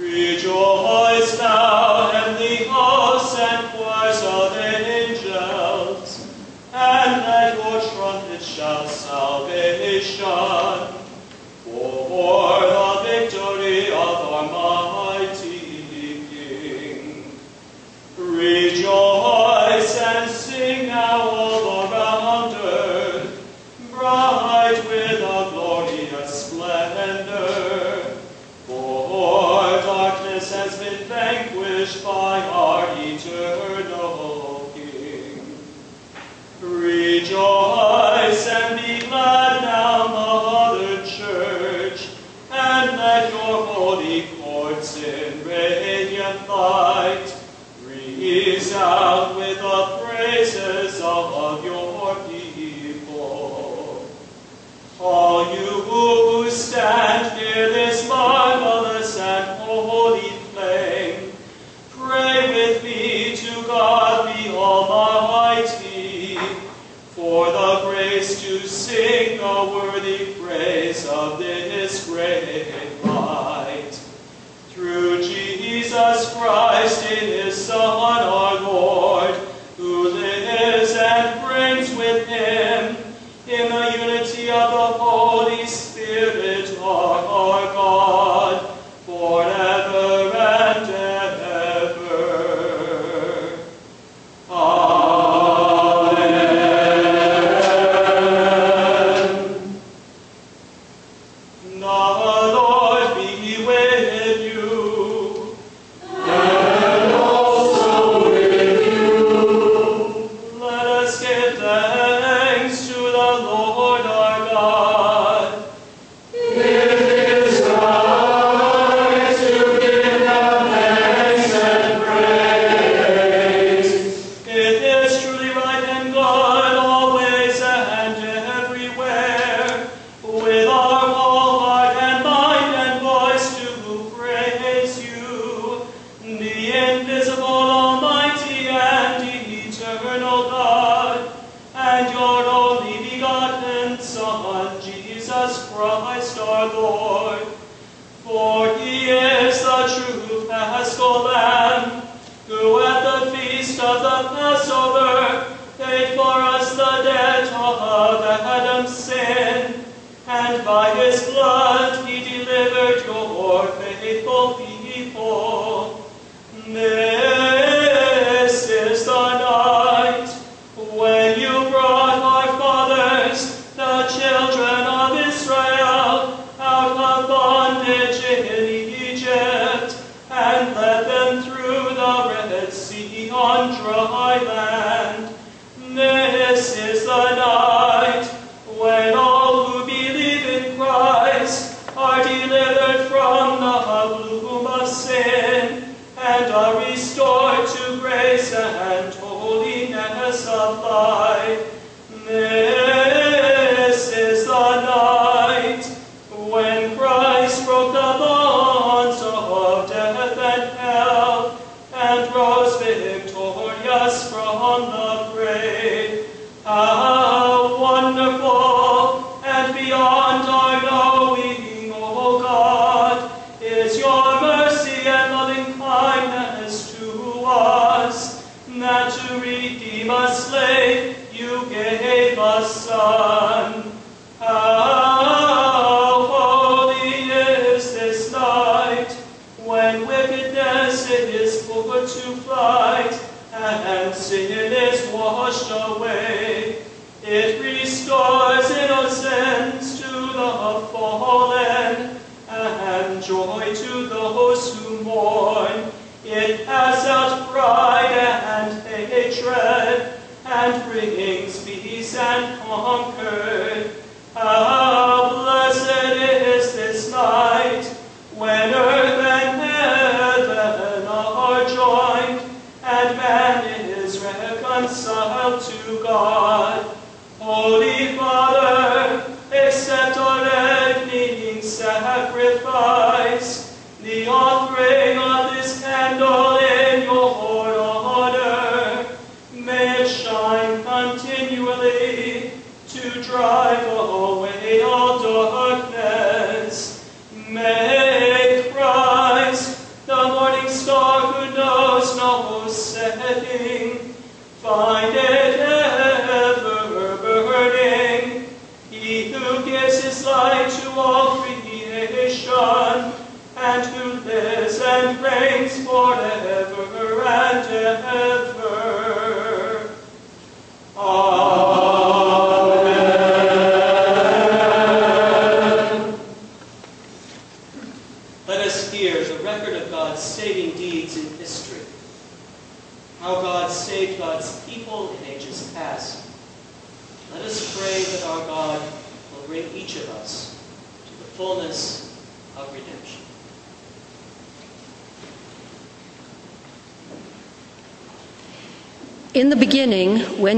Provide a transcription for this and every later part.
Rejoice now,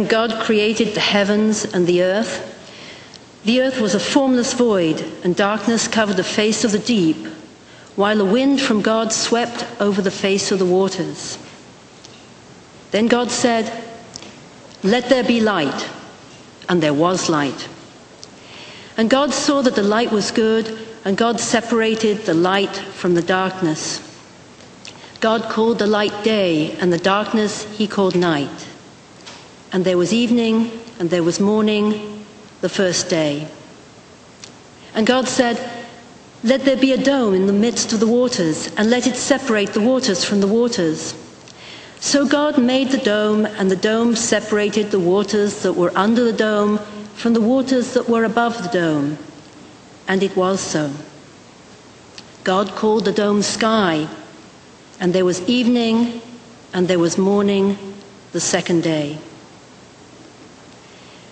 when God created the heavens and the earth, the earth was a formless void, and darkness covered the face of the deep, while a wind from God swept over the face of the waters. Then God said, Let there be light, and there was light. And God saw that the light was good, and God separated the light from the darkness. God called the light day, and the darkness he called night. And there was evening, and there was morning, the first day. And God said, Let there be a dome in the midst of the waters, and let it separate the waters from the waters. So God made the dome, and the dome separated the waters that were under the dome from the waters that were above the dome. And it was so. God called the dome sky, and there was evening, and there was morning, the second day.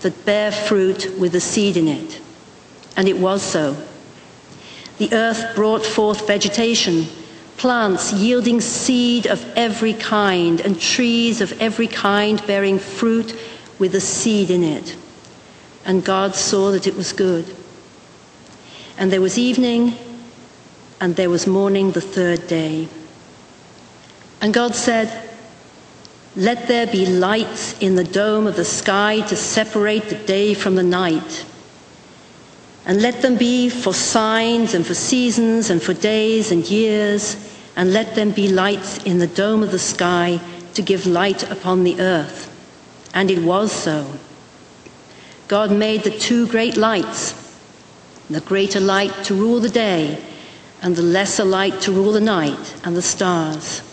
that bear fruit with the seed in it. And it was so. The earth brought forth vegetation, plants yielding seed of every kind, and trees of every kind bearing fruit with the seed in it. And God saw that it was good. And there was evening, and there was morning the third day. And God said, Let there be lights in the dome of the sky to separate the day from the night. And let them be for signs and for seasons and for days and years. And let them be lights in the dome of the sky to give light upon the earth. And it was so. God made the two great lights the greater light to rule the day, and the lesser light to rule the night and the stars.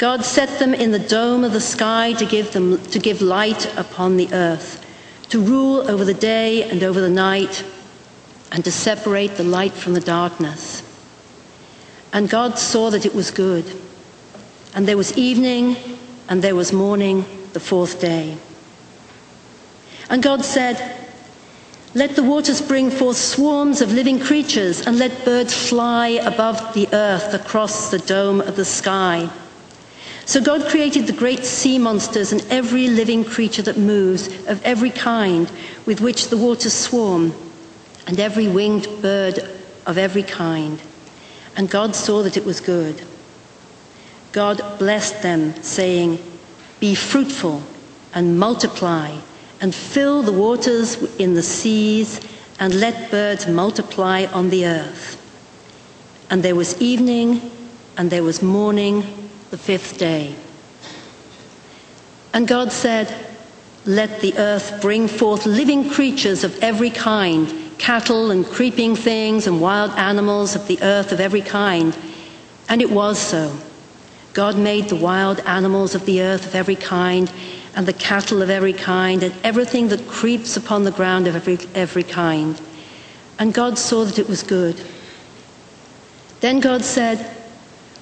God set them in the dome of the sky to give, them, to give light upon the earth, to rule over the day and over the night, and to separate the light from the darkness. And God saw that it was good. And there was evening, and there was morning, the fourth day. And God said, let the waters bring forth swarms of living creatures, and let birds fly above the earth across the dome of the sky. So God created the great sea monsters and every living creature that moves, of every kind, with which the waters swarm, and every winged bird of every kind. And God saw that it was good. God blessed them, saying, Be fruitful and multiply and fill the waters in the seas, and let birds multiply on the earth. And there was evening, and there was morning, the fifth day. And God said, Let the earth bring forth living creatures of every kind, cattle and creeping things and wild animals of the earth of every kind. And it was so. God made the wild animals of the earth of every kind and the cattle of every kind, and everything that creeps upon the ground of every, every kind. And God saw that it was good. Then God said,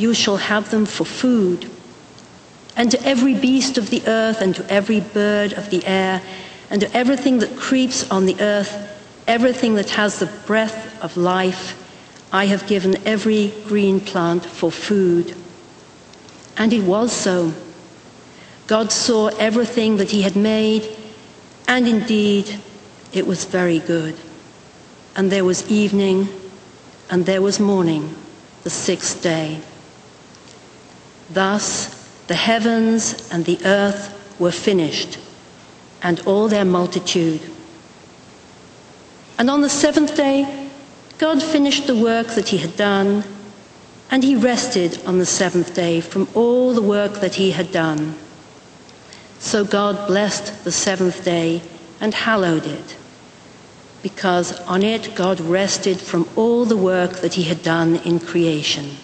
you shall have them for food. And to every beast of the earth, and to every bird of the air, and to everything that creeps on the earth, everything that has the breath of life, I have given every green plant for food. And it was so. God saw everything that he had made, and indeed it was very good. And there was evening, and there was morning, the sixth day. Thus the heavens and the earth were finished, and all their multitude. And on the seventh day, God finished the work that he had done, and he rested on the seventh day from all the work that he had done. So God blessed the seventh day and hallowed it, because on it God rested from all the work that he had done in creation.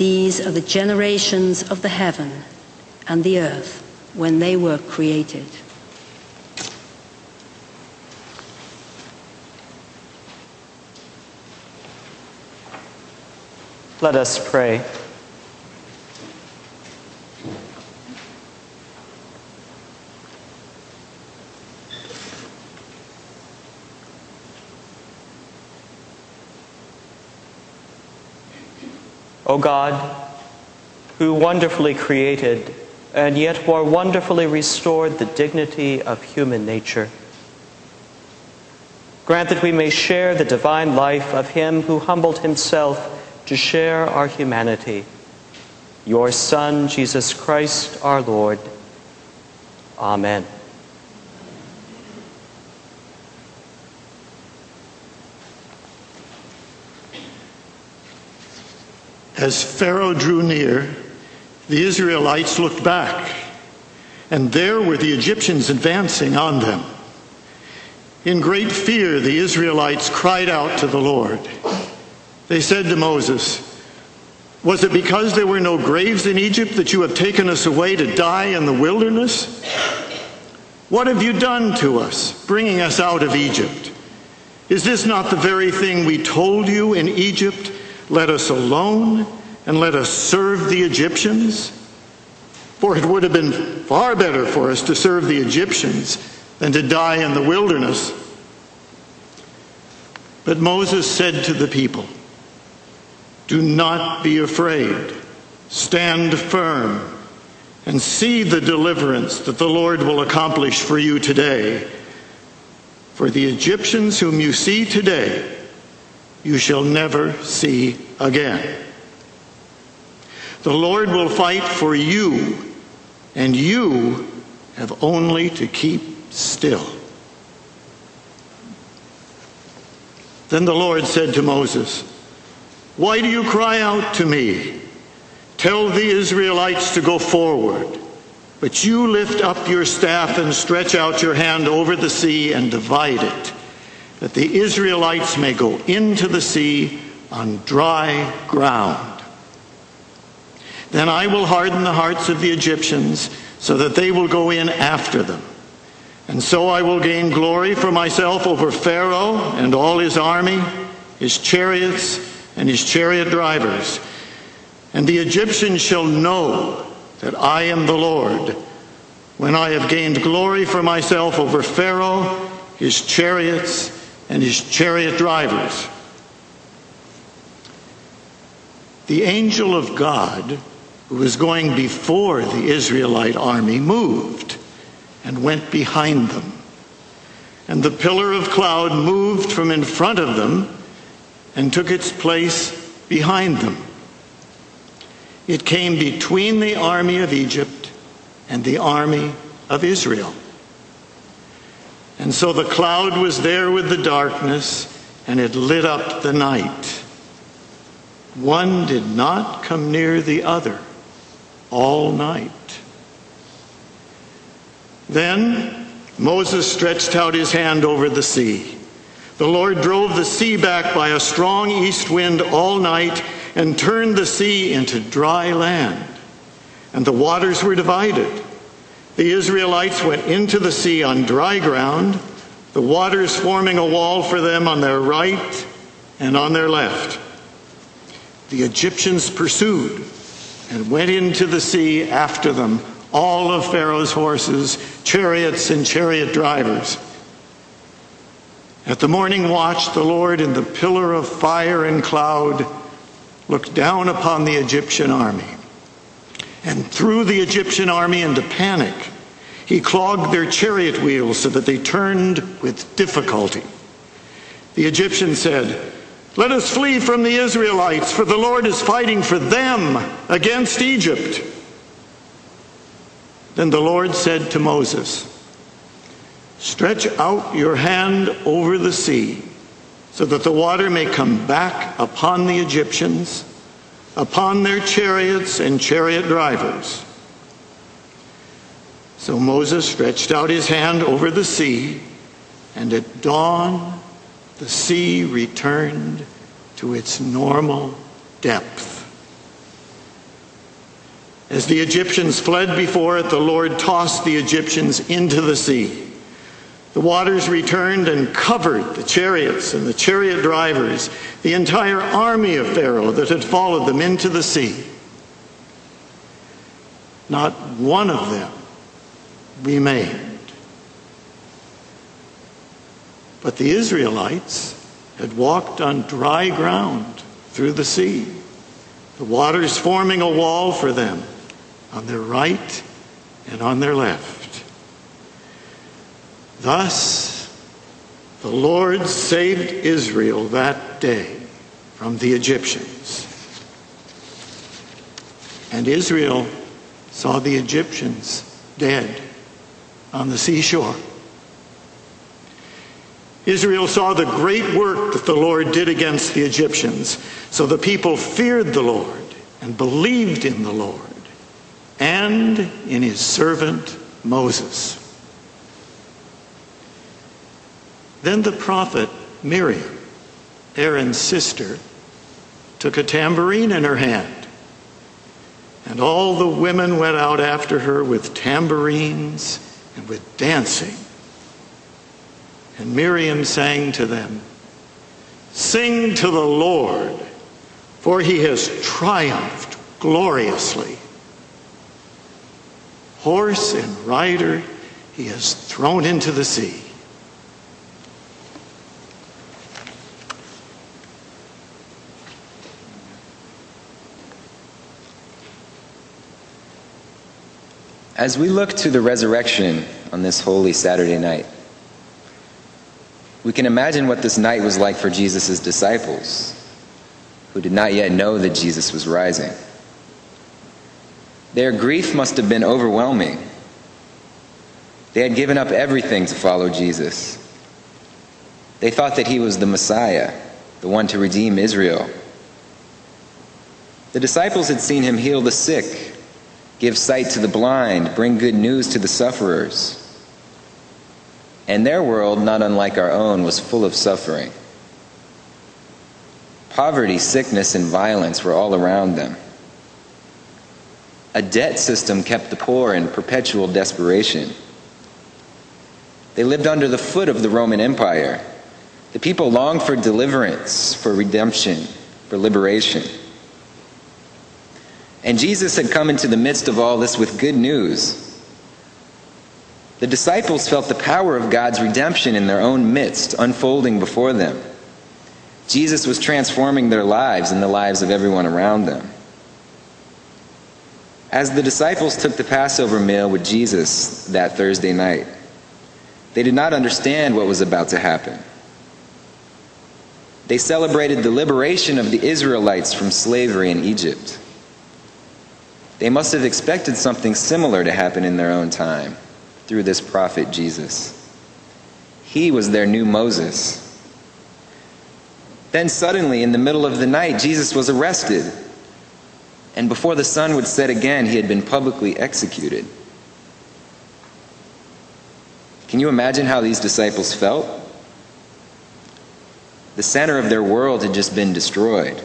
These are the generations of the heaven and the earth when they were created. Let us pray. O God, who wonderfully created and yet more wonderfully restored the dignity of human nature, grant that we may share the divine life of him who humbled himself to share our humanity, your Son, Jesus Christ our Lord. Amen. As Pharaoh drew near, the Israelites looked back, and there were the Egyptians advancing on them. In great fear, the Israelites cried out to the Lord. They said to Moses, Was it because there were no graves in Egypt that you have taken us away to die in the wilderness? What have you done to us, bringing us out of Egypt? Is this not the very thing we told you in Egypt? Let us alone and let us serve the Egyptians? For it would have been far better for us to serve the Egyptians than to die in the wilderness. But Moses said to the people, Do not be afraid. Stand firm and see the deliverance that the Lord will accomplish for you today. For the Egyptians whom you see today, you shall never see again. The Lord will fight for you, and you have only to keep still. Then the Lord said to Moses, Why do you cry out to me? Tell the Israelites to go forward. But you lift up your staff and stretch out your hand over the sea and divide it, that the Israelites may go into the sea on dry ground. Then I will harden the hearts of the Egyptians so that they will go in after them. And so I will gain glory for myself over Pharaoh and all his army, his chariots, and his chariot drivers. And the Egyptians shall know that I am the Lord when I have gained glory for myself over Pharaoh, his chariots, and his chariot drivers. The angel of God who was going before the Israelite army moved and went behind them. And the pillar of cloud moved from in front of them and took its place behind them. It came between the army of Egypt and the army of Israel. And so the cloud was there with the darkness, and it lit up the night. One did not come near the other all night. Then Moses stretched out his hand over the sea. The Lord drove the sea back by a strong east wind all night and turned the sea into dry land. And the waters were divided. The Israelites went into the sea on dry ground, the waters forming a wall for them on their right and on their left. The Egyptians pursued and went into the sea after them, all of Pharaoh's horses, chariots, and chariot drivers. At the morning watch, the Lord, in the pillar of fire and cloud, looked down upon the Egyptian army and threw the Egyptian army into panic. He clogged their chariot wheels so that they turned with difficulty. The Egyptians said, Let us flee from the Israelites, for the Lord is fighting for them against Egypt. Then the Lord said to Moses, Stretch out your hand over the sea, so that the water may come back upon the Egyptians upon their chariots and chariot drivers. So Moses stretched out his hand over the sea, and at dawn the sea returned to its normal depth. As the Egyptians fled before it, the Lord tossed the Egyptians into the sea. The waters returned and covered the chariots and the chariot drivers, the entire army of Pharaoh that had followed them into the sea. Not one of them remained. But the Israelites had walked on dry ground through the sea, the waters forming a wall for them on their right and on their left. Thus, the Lord saved Israel that day from the Egyptians. And Israel saw the Egyptians dead on the seashore. Israel saw the great work that the Lord did against the Egyptians. So the people feared the Lord and believed in the Lord and in his servant Moses. Then the prophet Miriam, Aaron's sister, took a tambourine in her hand. And all the women went out after her with tambourines and with dancing. And Miriam sang to them, Sing to the Lord, for he has triumphed gloriously. Horse and rider he has thrown into the sea. As we look to the resurrection on this holy Saturday night, we can imagine what this night was like for Jesus' disciples, who did not yet know that Jesus was rising. Their grief must have been overwhelming. They had given up everything to follow Jesus. They thought that he was the Messiah, the one to redeem Israel. The disciples had seen him heal the sick, give sight to the blind, bring good news to the sufferers. And their world, not unlike our own, was full of suffering. Poverty, sickness, and violence were all around them. A debt system kept the poor in perpetual desperation. They lived under the foot of the Roman Empire. The people longed for deliverance, for redemption, for liberation. And Jesus had come into the midst of all this with good news. The disciples felt the power of God's redemption in their own midst unfolding before them. Jesus was transforming their lives and the lives of everyone around them. As the disciples took the Passover meal with Jesus that Thursday night, they did not understand what was about to happen. They celebrated the liberation of the Israelites from slavery in Egypt. They must have expected something similar to happen in their own time through this prophet Jesus. He was their new Moses. Then suddenly, in the middle of the night, Jesus was arrested. And before the sun would set again, he had been publicly executed. Can you imagine how these disciples felt? The center of their world had just been destroyed.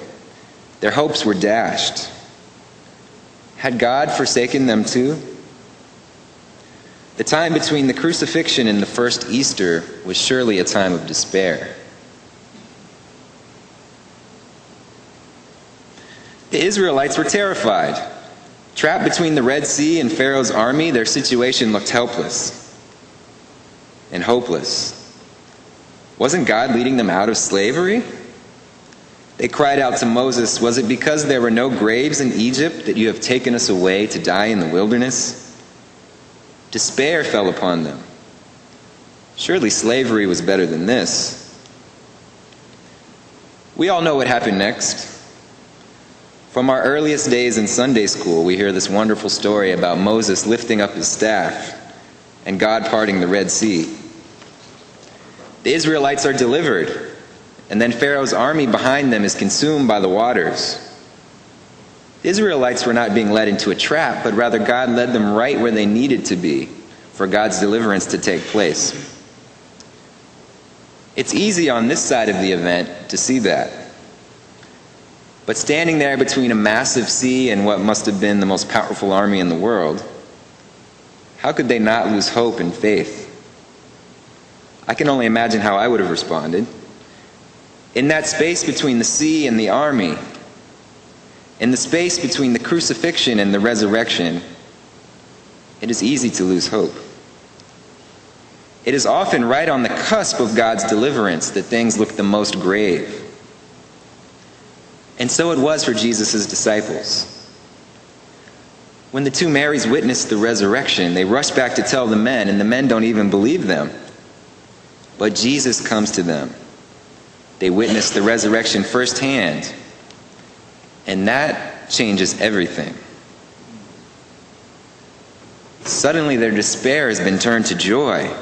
Their hopes were dashed. Had God forsaken them too? The time between the crucifixion and the first Easter was surely a time of despair. The Israelites were terrified. Trapped between the Red Sea and Pharaoh's army, their situation looked helpless and hopeless. Wasn't God leading them out of slavery? They cried out to Moses, Was it because there were no graves in Egypt that you have taken us away to die in the wilderness? Despair fell upon them. Surely slavery was better than this. We all know what happened next. From our earliest days in Sunday school, we hear this wonderful story about Moses lifting up his staff and God parting the Red Sea. The Israelites are delivered, and then Pharaoh's army behind them is consumed by the waters. The Israelites were not being led into a trap, but rather God led them right where they needed to be for God's deliverance to take place. It's easy on this side of the event to see that. But standing there between a massive sea and what must have been the most powerful army in the world, how could they not lose hope and faith? I can only imagine how I would have responded. In that space between the sea and the army, in the space between the crucifixion and the resurrection, it is easy to lose hope. It is often right on the cusp of God's deliverance that things look the most grave. And so it was for Jesus' disciples. When the two Marys witnessed the resurrection, they rush back to tell the men, and the men don't even believe them. But Jesus comes to them. They witness the resurrection firsthand, and that changes everything. Suddenly, their despair has been turned to joy.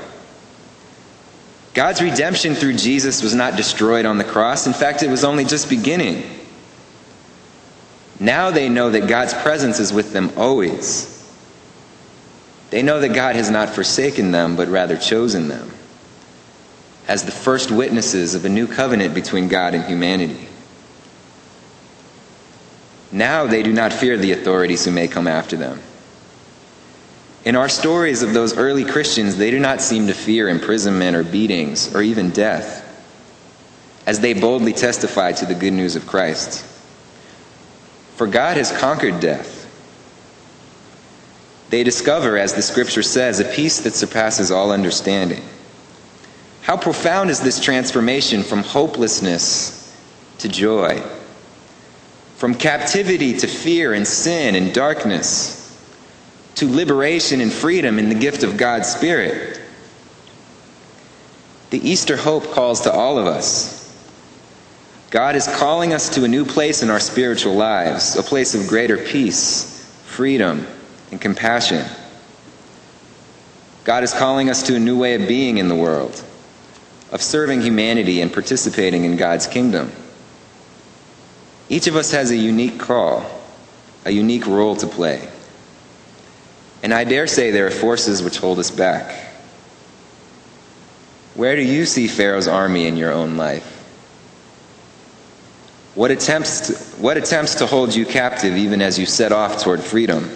God's redemption through Jesus was not destroyed on the cross. In fact, it was only just beginning. Now they know that God's presence is with them always. They know that God has not forsaken them, but rather chosen them as the first witnesses of a new covenant between God and humanity. Now they do not fear the authorities who may come after them. In our stories of those early Christians, they do not seem to fear imprisonment or beatings or even death as they boldly testify to the good news of Christ. For God has conquered death. They discover, as the scripture says, a peace that surpasses all understanding. How profound is this transformation from hopelessness to joy, from captivity to fear and sin and darkness, to liberation and freedom in the gift of God's Spirit? The Easter hope calls to all of us God is calling us to a new place in our spiritual lives, a place of greater peace, freedom, and compassion. God is calling us to a new way of being in the world, of serving humanity and participating in God's kingdom. Each of us has a unique call, a unique role to play. And I dare say there are forces which hold us back. Where do you see Pharaoh's army in your own life? What attempts, to, what attempts to hold you captive even as you set off toward freedom?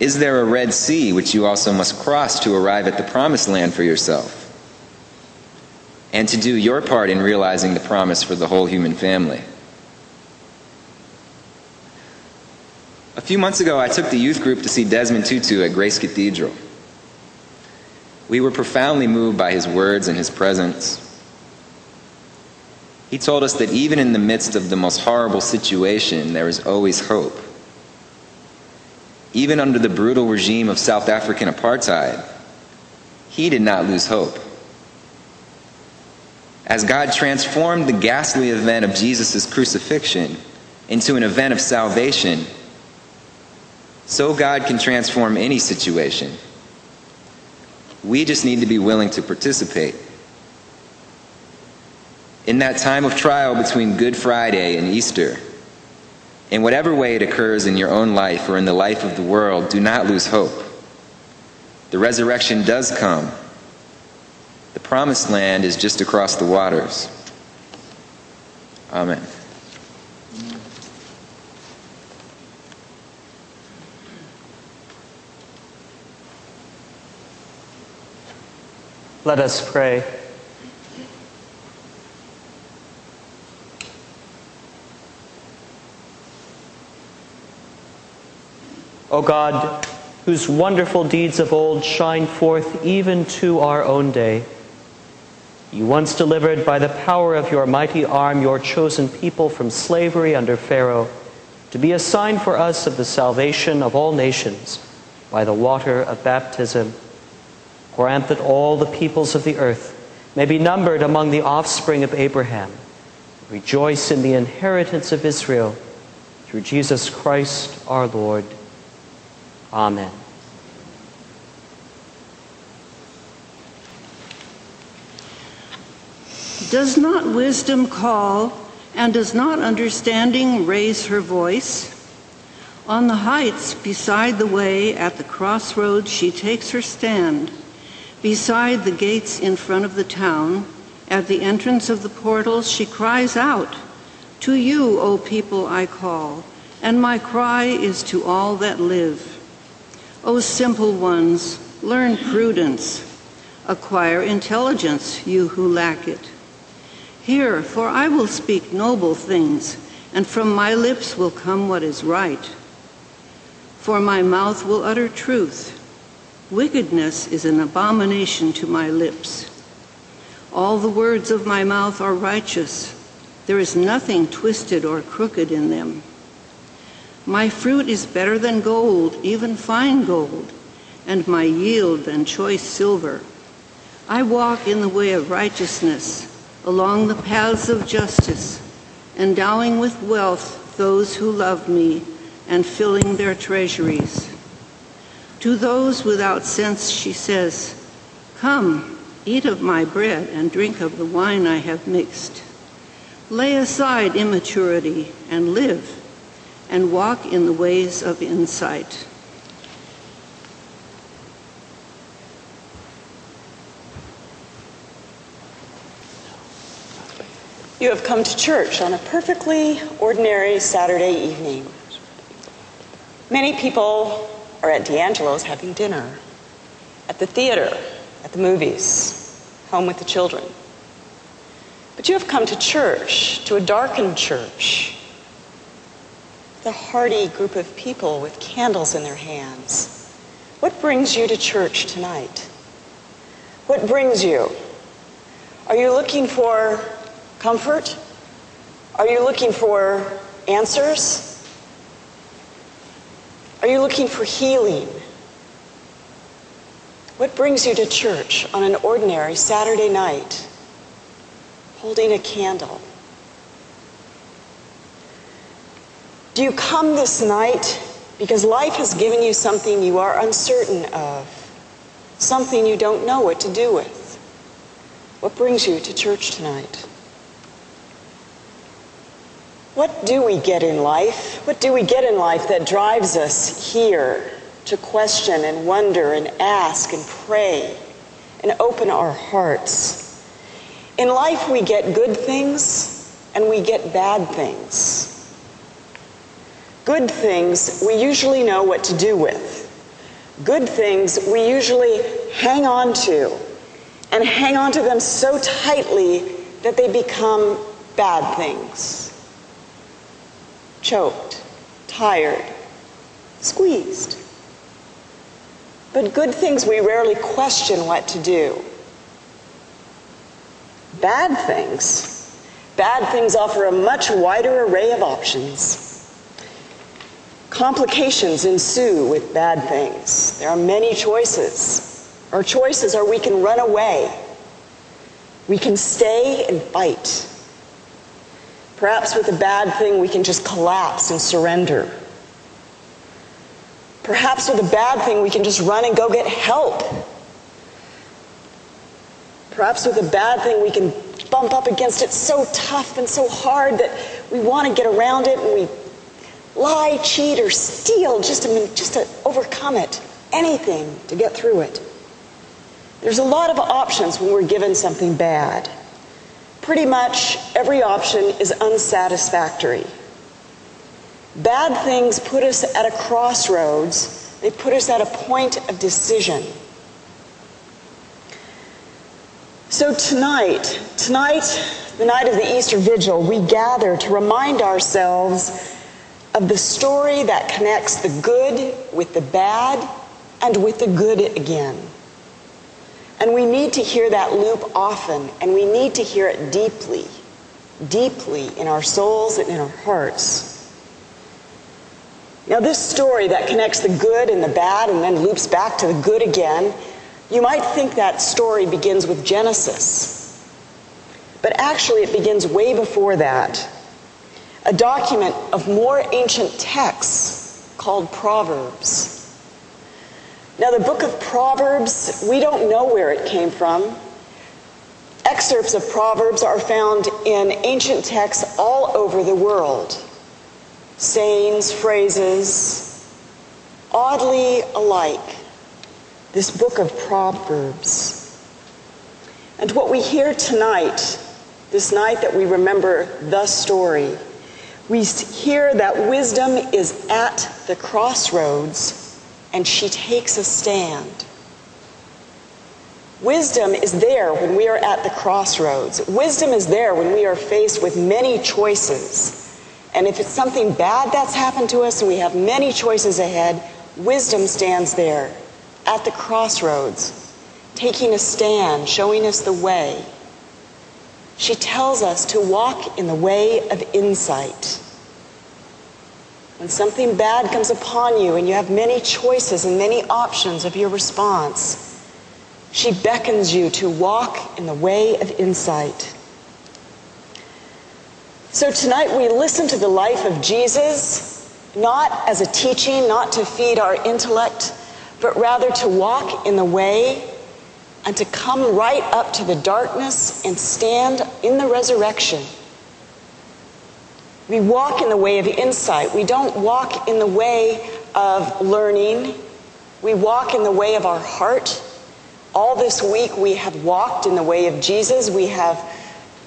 Is there a Red Sea which you also must cross to arrive at the promised land for yourself? And to do your part in realizing the promise for the whole human family? A few months ago, I took the youth group to see Desmond Tutu at Grace Cathedral. We were profoundly moved by his words and his presence. He told us that even in the midst of the most horrible situation, there is always hope. Even under the brutal regime of South African apartheid, he did not lose hope. As God transformed the ghastly event of Jesus' crucifixion into an event of salvation, So God can transform any situation. We just need to be willing to participate. In that time of trial between Good Friday and Easter, in whatever way it occurs in your own life or in the life of the world, do not lose hope. The resurrection does come. The promised land is just across the waters. Amen. Let us pray. O God, whose wonderful deeds of old shine forth even to our own day, you once delivered by the power of your mighty arm your chosen people from slavery under Pharaoh to be a sign for us of the salvation of all nations by the water of baptism. Grant that all the peoples of the earth may be numbered among the offspring of Abraham. Rejoice in the inheritance of Israel through Jesus Christ our Lord. Amen. Does not wisdom call, and does not understanding raise her voice? On the heights beside the way, at the crossroads, she takes her stand. Beside the gates in front of the town, at the entrance of the portals, she cries out, To you, O people, I call, and my cry is to all that live. O simple ones, learn prudence. Acquire intelligence, you who lack it. Hear, for I will speak noble things, and from my lips will come what is right. For my mouth will utter truth. Wickedness is an abomination to my lips. All the words of my mouth are righteous. There is nothing twisted or crooked in them. My fruit is better than gold, even fine gold, and my yield than choice silver. I walk in the way of righteousness, along the paths of justice, endowing with wealth those who love me and filling their treasuries. To those without sense she says, Come, eat of my bread and drink of the wine I have mixed. Lay aside immaturity and live and walk in the ways of insight. You have come to church on a perfectly ordinary Saturday evening. Many people are at D'Angelo's having dinner, at the theater, at the movies, home with the children. But you have come to church, to a darkened church, the hardy group of people with candles in their hands. What brings you to church tonight? What brings you? Are you looking for comfort? Are you looking for answers? Are you looking for healing? What brings you to church on an ordinary Saturday night holding a candle? Do you come this night because life has given you something you are uncertain of, something you don't know what to do with? What brings you to church tonight? What do we get in life? What do we get in life that drives us here to question and wonder and ask and pray and open our hearts? In life, we get good things and we get bad things. Good things we usually know what to do with. Good things we usually hang on to and hang on to them so tightly that they become bad things choked, tired, squeezed. But good things we rarely question what to do. Bad things, bad things offer a much wider array of options. Complications ensue with bad things. There are many choices. Our choices are we can run away, we can stay and fight, Perhaps with a bad thing, we can just collapse and surrender. Perhaps with a bad thing, we can just run and go get help. Perhaps with a bad thing, we can bump up against it so tough and so hard that we want to get around it and we lie, cheat, or steal just to, just to overcome it. Anything to get through it. There's a lot of options when we're given something bad. Pretty much every option is unsatisfactory. Bad things put us at a crossroads, they put us at a point of decision. So tonight, tonight, the night of the Easter Vigil, we gather to remind ourselves of the story that connects the good with the bad and with the good again. And we need to hear that loop often, and we need to hear it deeply, deeply in our souls and in our hearts. Now, this story that connects the good and the bad and then loops back to the good again you might think that story begins with Genesis, but actually it begins way before that. A document of more ancient texts called Proverbs. Now, the book of Proverbs, we don't know where it came from. Excerpts of Proverbs are found in ancient texts all over the world. Sayings, phrases, oddly alike this book of Proverbs. And what we hear tonight, this night that we remember the story, we hear that wisdom is at the crossroads and she takes a stand. Wisdom is there when we are at the crossroads. Wisdom is there when we are faced with many choices. And if it's something bad that's happened to us and we have many choices ahead, wisdom stands there at the crossroads, taking a stand, showing us the way. She tells us to walk in the way of insight. When something bad comes upon you and you have many choices and many options of your response, she beckons you to walk in the way of insight. So tonight we listen to the life of Jesus, not as a teaching, not to feed our intellect, but rather to walk in the way and to come right up to the darkness and stand in the resurrection. We walk in the way of insight. We don't walk in the way of learning. We walk in the way of our heart. All this week we have walked in the way of Jesus. We have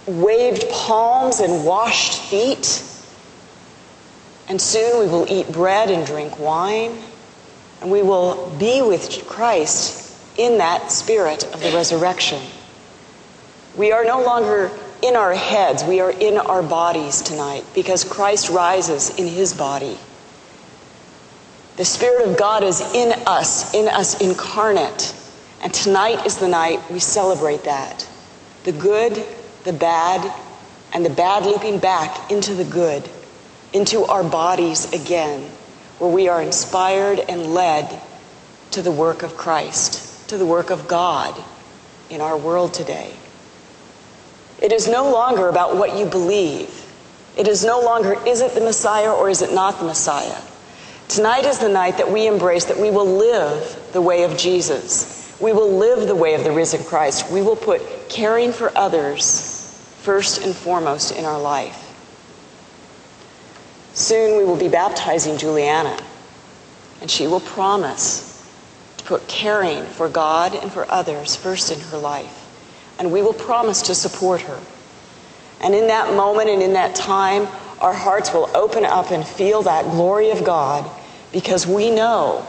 waved palms and washed feet. And soon we will eat bread and drink wine and we will be with Christ in that spirit of the resurrection. We are no longer in our heads, we are in our bodies tonight because Christ rises in his body. The Spirit of God is in us, in us incarnate. And tonight is the night we celebrate that. The good, the bad, and the bad looping back into the good, into our bodies again where we are inspired and led to the work of Christ, to the work of God in our world today. It is no longer about what you believe. It is no longer, is it the Messiah or is it not the Messiah? Tonight is the night that we embrace that we will live the way of Jesus. We will live the way of the risen Christ. We will put caring for others first and foremost in our life. Soon we will be baptizing Juliana, and she will promise to put caring for God and for others first in her life. And we will promise to support her. And in that moment and in that time, our hearts will open up and feel that glory of God because we know,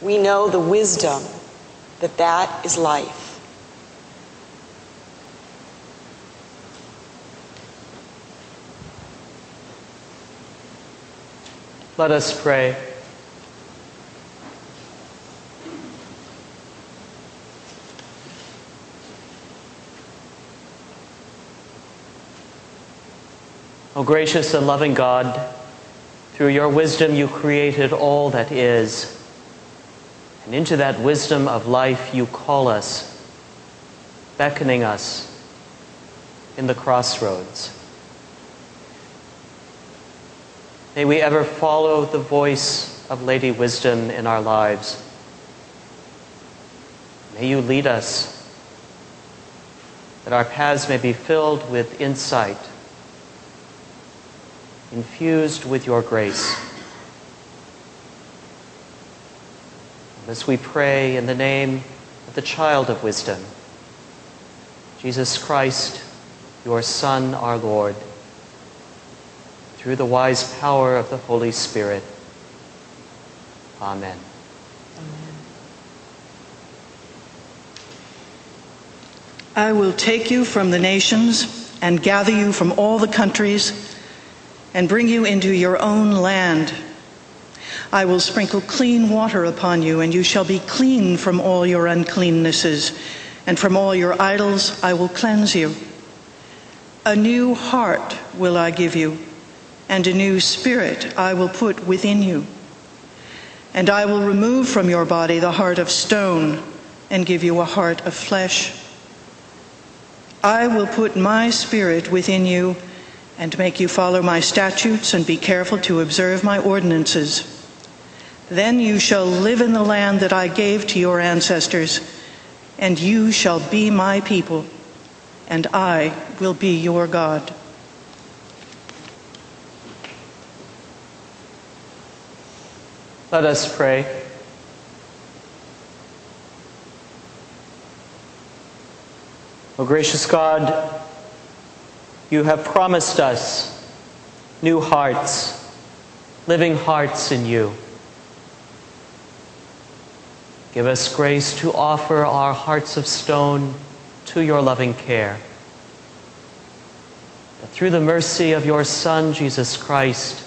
we know the wisdom that that is life. Let us pray. O gracious and loving God, through your wisdom you created all that is. And into that wisdom of life you call us, beckoning us in the crossroads. May we ever follow the voice of Lady Wisdom in our lives. May you lead us that our paths may be filled with insight, infused with your grace. As we pray in the name of the child of wisdom, Jesus Christ, your Son, our Lord, through the wise power of the Holy Spirit. Amen. I will take you from the nations and gather you from all the countries and bring you into your own land. I will sprinkle clean water upon you, and you shall be clean from all your uncleannesses, and from all your idols I will cleanse you. A new heart will I give you, and a new spirit I will put within you. And I will remove from your body the heart of stone, and give you a heart of flesh. I will put my spirit within you and make you follow my statutes and be careful to observe my ordinances. Then you shall live in the land that I gave to your ancestors, and you shall be my people, and I will be your God. Let us pray. O gracious God, you have promised us new hearts, living hearts in you. Give us grace to offer our hearts of stone to your loving care. That through the mercy of your Son, Jesus Christ,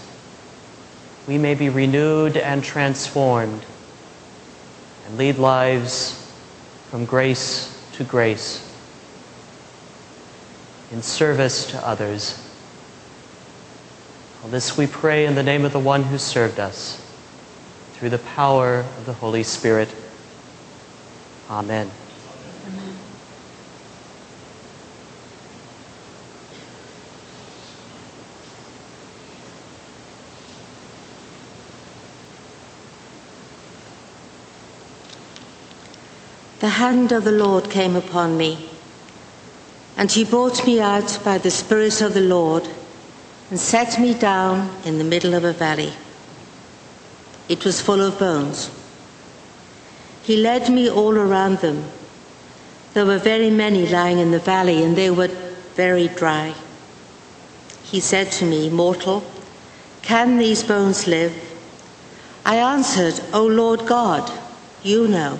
we may be renewed and transformed and lead lives from grace to grace in service to others. All this we pray in the name of the one who served us, through the power of the Holy Spirit. Amen. Amen. The hand of the Lord came upon me and he brought me out by the Spirit of the Lord and set me down in the middle of a valley. It was full of bones. He led me all around them. There were very many lying in the valley, and they were very dry. He said to me, Mortal, can these bones live? I answered, O Lord God, you know.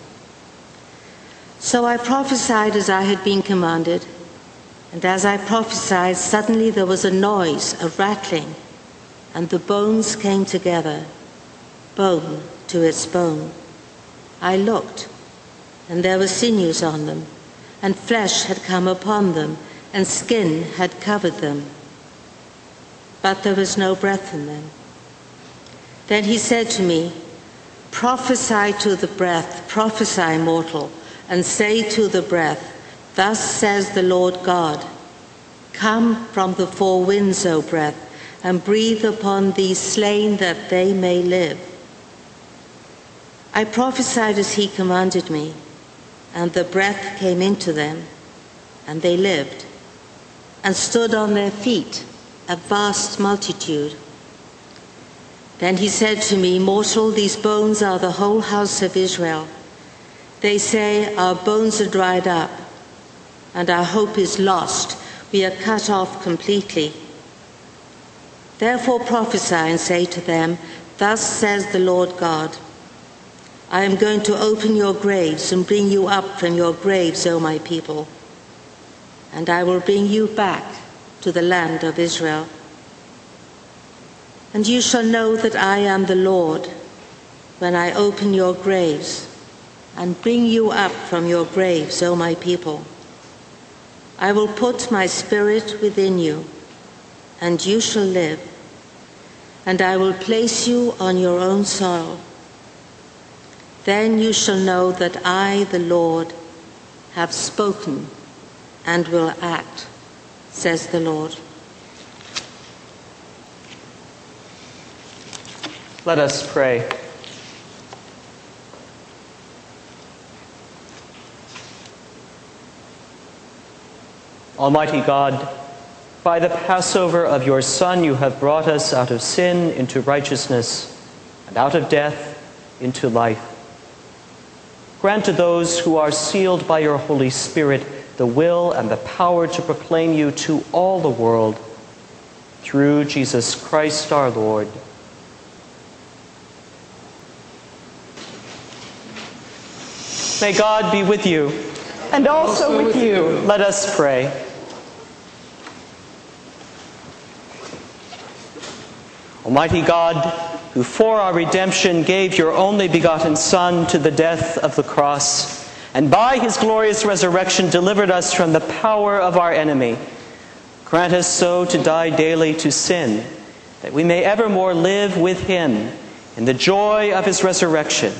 So I prophesied as I had been commanded, and as I prophesied, suddenly there was a noise, a rattling, and the bones came together, bone to its bone. I looked, and there were sinews on them, and flesh had come upon them, and skin had covered them. But there was no breath in them. Then he said to me, Prophesy to the breath, prophesy, mortal and say to the breath, Thus says the Lord God Come from the four winds, O breath, and breathe upon these slain that they may live. I prophesied as he commanded me, and the breath came into them, and they lived, and stood on their feet, a vast multitude. Then he said to me, Mortal, these bones are the whole house of Israel. They say, Our bones are dried up, and our hope is lost. We are cut off completely. Therefore prophesy and say to them, Thus says the Lord God I am going to open your graves and bring you up from your graves, O my people, and I will bring you back to the land of Israel. And you shall know that I am the Lord when I open your graves and bring you up from your graves, O my people. I will put my spirit within you, and you shall live, and I will place you on your own soil. Then you shall know that I, the Lord, have spoken and will act, says the Lord. Let us pray. Almighty God, by the Passover of your Son, you have brought us out of sin into righteousness and out of death into life. Grant to those who are sealed by your Holy Spirit the will and the power to proclaim you to all the world through Jesus Christ our Lord. May God be with you. And also with you. Let us pray. Almighty God, who for our redemption gave your only begotten Son to the death of the cross, and by his glorious resurrection delivered us from the power of our enemy, grant us so to die daily to sin, that we may evermore live with him in the joy of his resurrection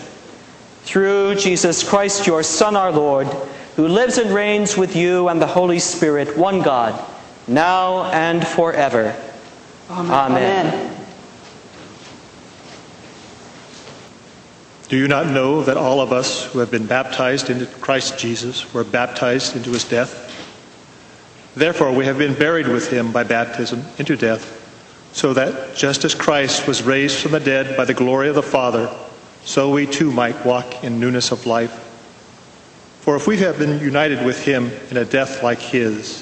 through Jesus Christ, your Son, our Lord, who lives and reigns with you and the Holy Spirit, one God, now and forever. Amen. Amen. Do you not know that all of us who have been baptized into Christ Jesus were baptized into his death? Therefore, we have been buried with him by baptism into death, so that just as Christ was raised from the dead by the glory of the Father, so we too might walk in newness of life. For if we have been united with him in a death like his,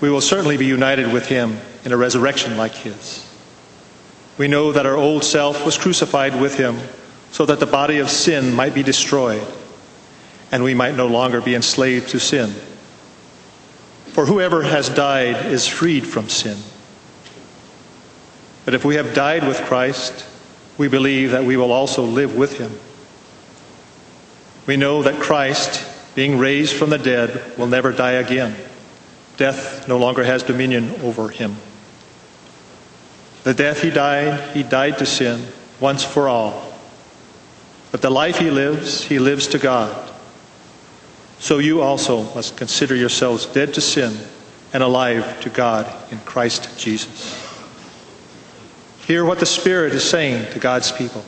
we will certainly be united with him in a resurrection like his. We know that our old self was crucified with him so that the body of sin might be destroyed and we might no longer be enslaved to sin. For whoever has died is freed from sin. But if we have died with Christ, we believe that we will also live with him. We know that Christ, being raised from the dead, will never die again. Death no longer has dominion over him. The death he died, he died to sin once for all. But the life he lives, he lives to God. So you also must consider yourselves dead to sin and alive to God in Christ Jesus. Hear what the Spirit is saying to God's people.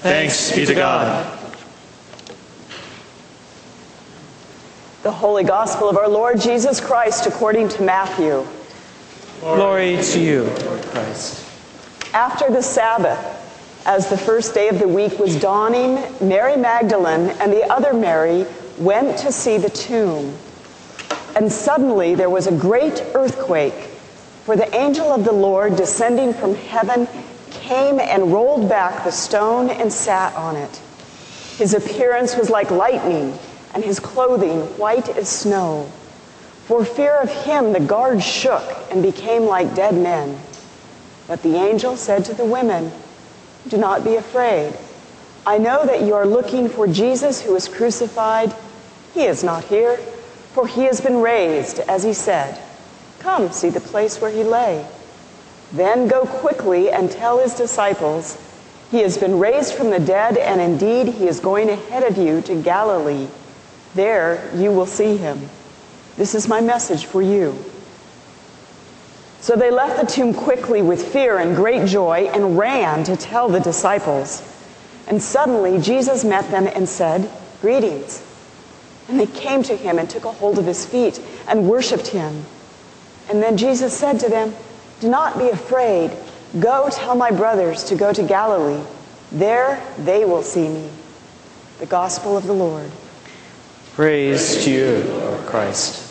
Thanks, Thanks be to God. God. The Holy Gospel of our Lord Jesus Christ according to Matthew. Glory to you, Lord Christ. After the Sabbath, as the first day of the week was dawning, Mary Magdalene and the other Mary went to see the tomb. And suddenly there was a great earthquake for the angel of the Lord, descending from heaven, came and rolled back the stone and sat on it. His appearance was like lightning, and his clothing white as snow. For fear of him, the guards shook and became like dead men. But the angel said to the women, Do not be afraid. I know that you are looking for Jesus who was crucified. He is not here, for he has been raised, as he said. Come, see the place where he lay. Then go quickly and tell his disciples, He has been raised from the dead, and indeed he is going ahead of you to Galilee. There you will see him. This is my message for you. So they left the tomb quickly with fear and great joy and ran to tell the disciples. And suddenly Jesus met them and said, Greetings. And they came to him and took a hold of his feet and worshiped him. And then Jesus said to them, Do not be afraid. Go tell my brothers to go to Galilee. There they will see me. The Gospel of the Lord. Praise to you, Lord Christ.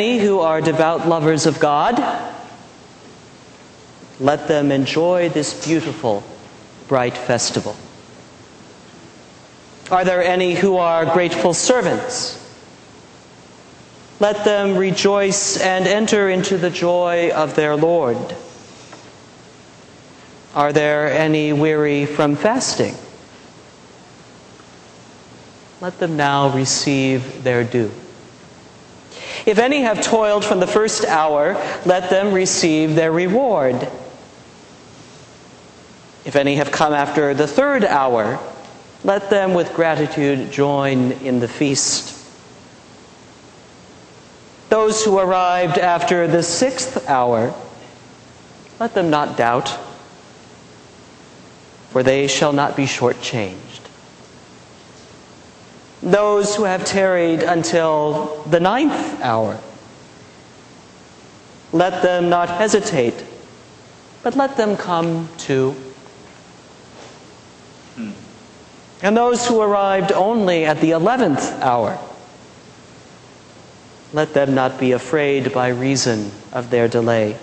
Are there any who are devout lovers of God? Let them enjoy this beautiful, bright festival. Are there any who are grateful servants? Let them rejoice and enter into the joy of their Lord. Are there any weary from fasting? Let them now receive their due. If any have toiled from the first hour, let them receive their reward. If any have come after the third hour, let them with gratitude join in the feast. Those who arrived after the sixth hour, let them not doubt, for they shall not be shortchanged. Those who have tarried until the ninth hour, let them not hesitate, but let them come too. Hmm. And those who arrived only at the eleventh hour, let them not be afraid by reason of their delay.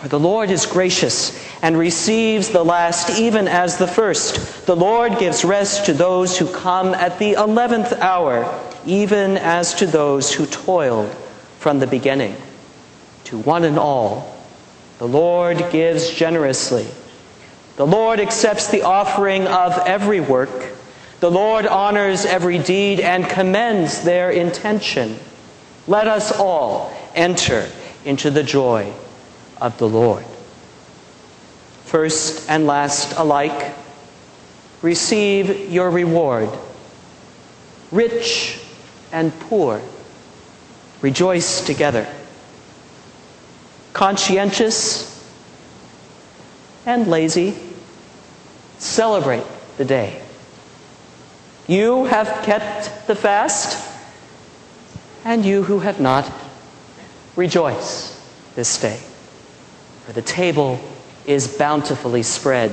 For the Lord is gracious and receives the last even as the first. The Lord gives rest to those who come at the eleventh hour, even as to those who toiled from the beginning. To one and all, the Lord gives generously. The Lord accepts the offering of every work. The Lord honors every deed and commends their intention. Let us all enter into the joy of the Lord. First and last alike, receive your reward. Rich and poor, rejoice together. Conscientious and lazy, celebrate the day. You have kept the fast, and you who have not, rejoice this day. For the table is bountifully spread.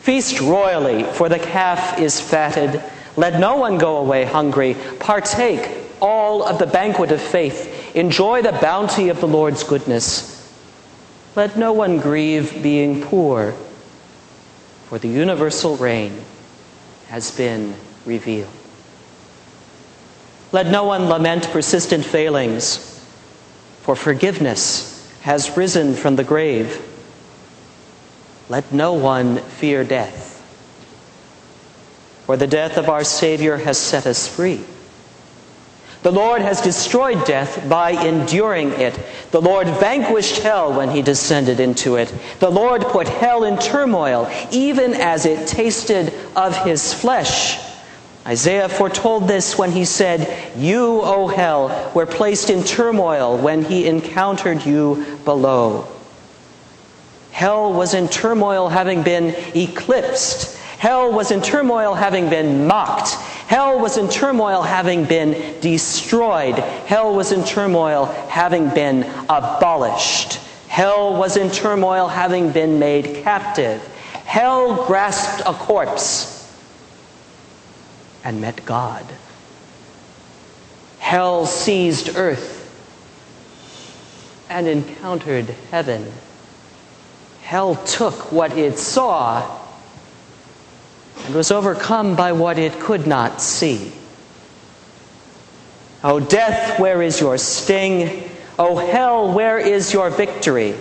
Feast royally, for the calf is fatted. Let no one go away hungry. Partake all of the banquet of faith. Enjoy the bounty of the Lord's goodness. Let no one grieve being poor, for the universal reign has been revealed. Let no one lament persistent failings, for forgiveness has risen from the grave. Let no one fear death, for the death of our Savior has set us free. The Lord has destroyed death by enduring it. The Lord vanquished hell when he descended into it. The Lord put hell in turmoil, even as it tasted of his flesh. Isaiah foretold this when he said, You, O hell, were placed in turmoil when he encountered you below. Hell was in turmoil having been eclipsed. Hell was in turmoil having been mocked. Hell was in turmoil having been destroyed. Hell was in turmoil having been abolished. Hell was in turmoil having been made captive. Hell grasped a corpse and met God. Hell seized earth and encountered heaven. Hell took what it saw and was overcome by what it could not see. O death, where is your sting? O hell, where is your victory?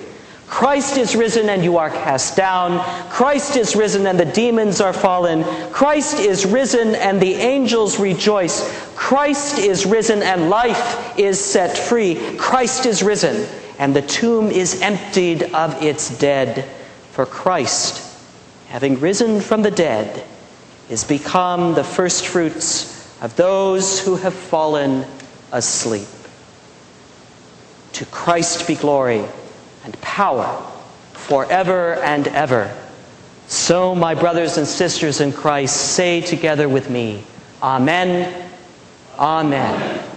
Christ is risen and you are cast down. Christ is risen and the demons are fallen. Christ is risen and the angels rejoice. Christ is risen and life is set free. Christ is risen and the tomb is emptied of its dead. For Christ, having risen from the dead, is become the firstfruits of those who have fallen asleep. To Christ be glory and power forever and ever. So, my brothers and sisters in Christ, say together with me, Amen, Amen.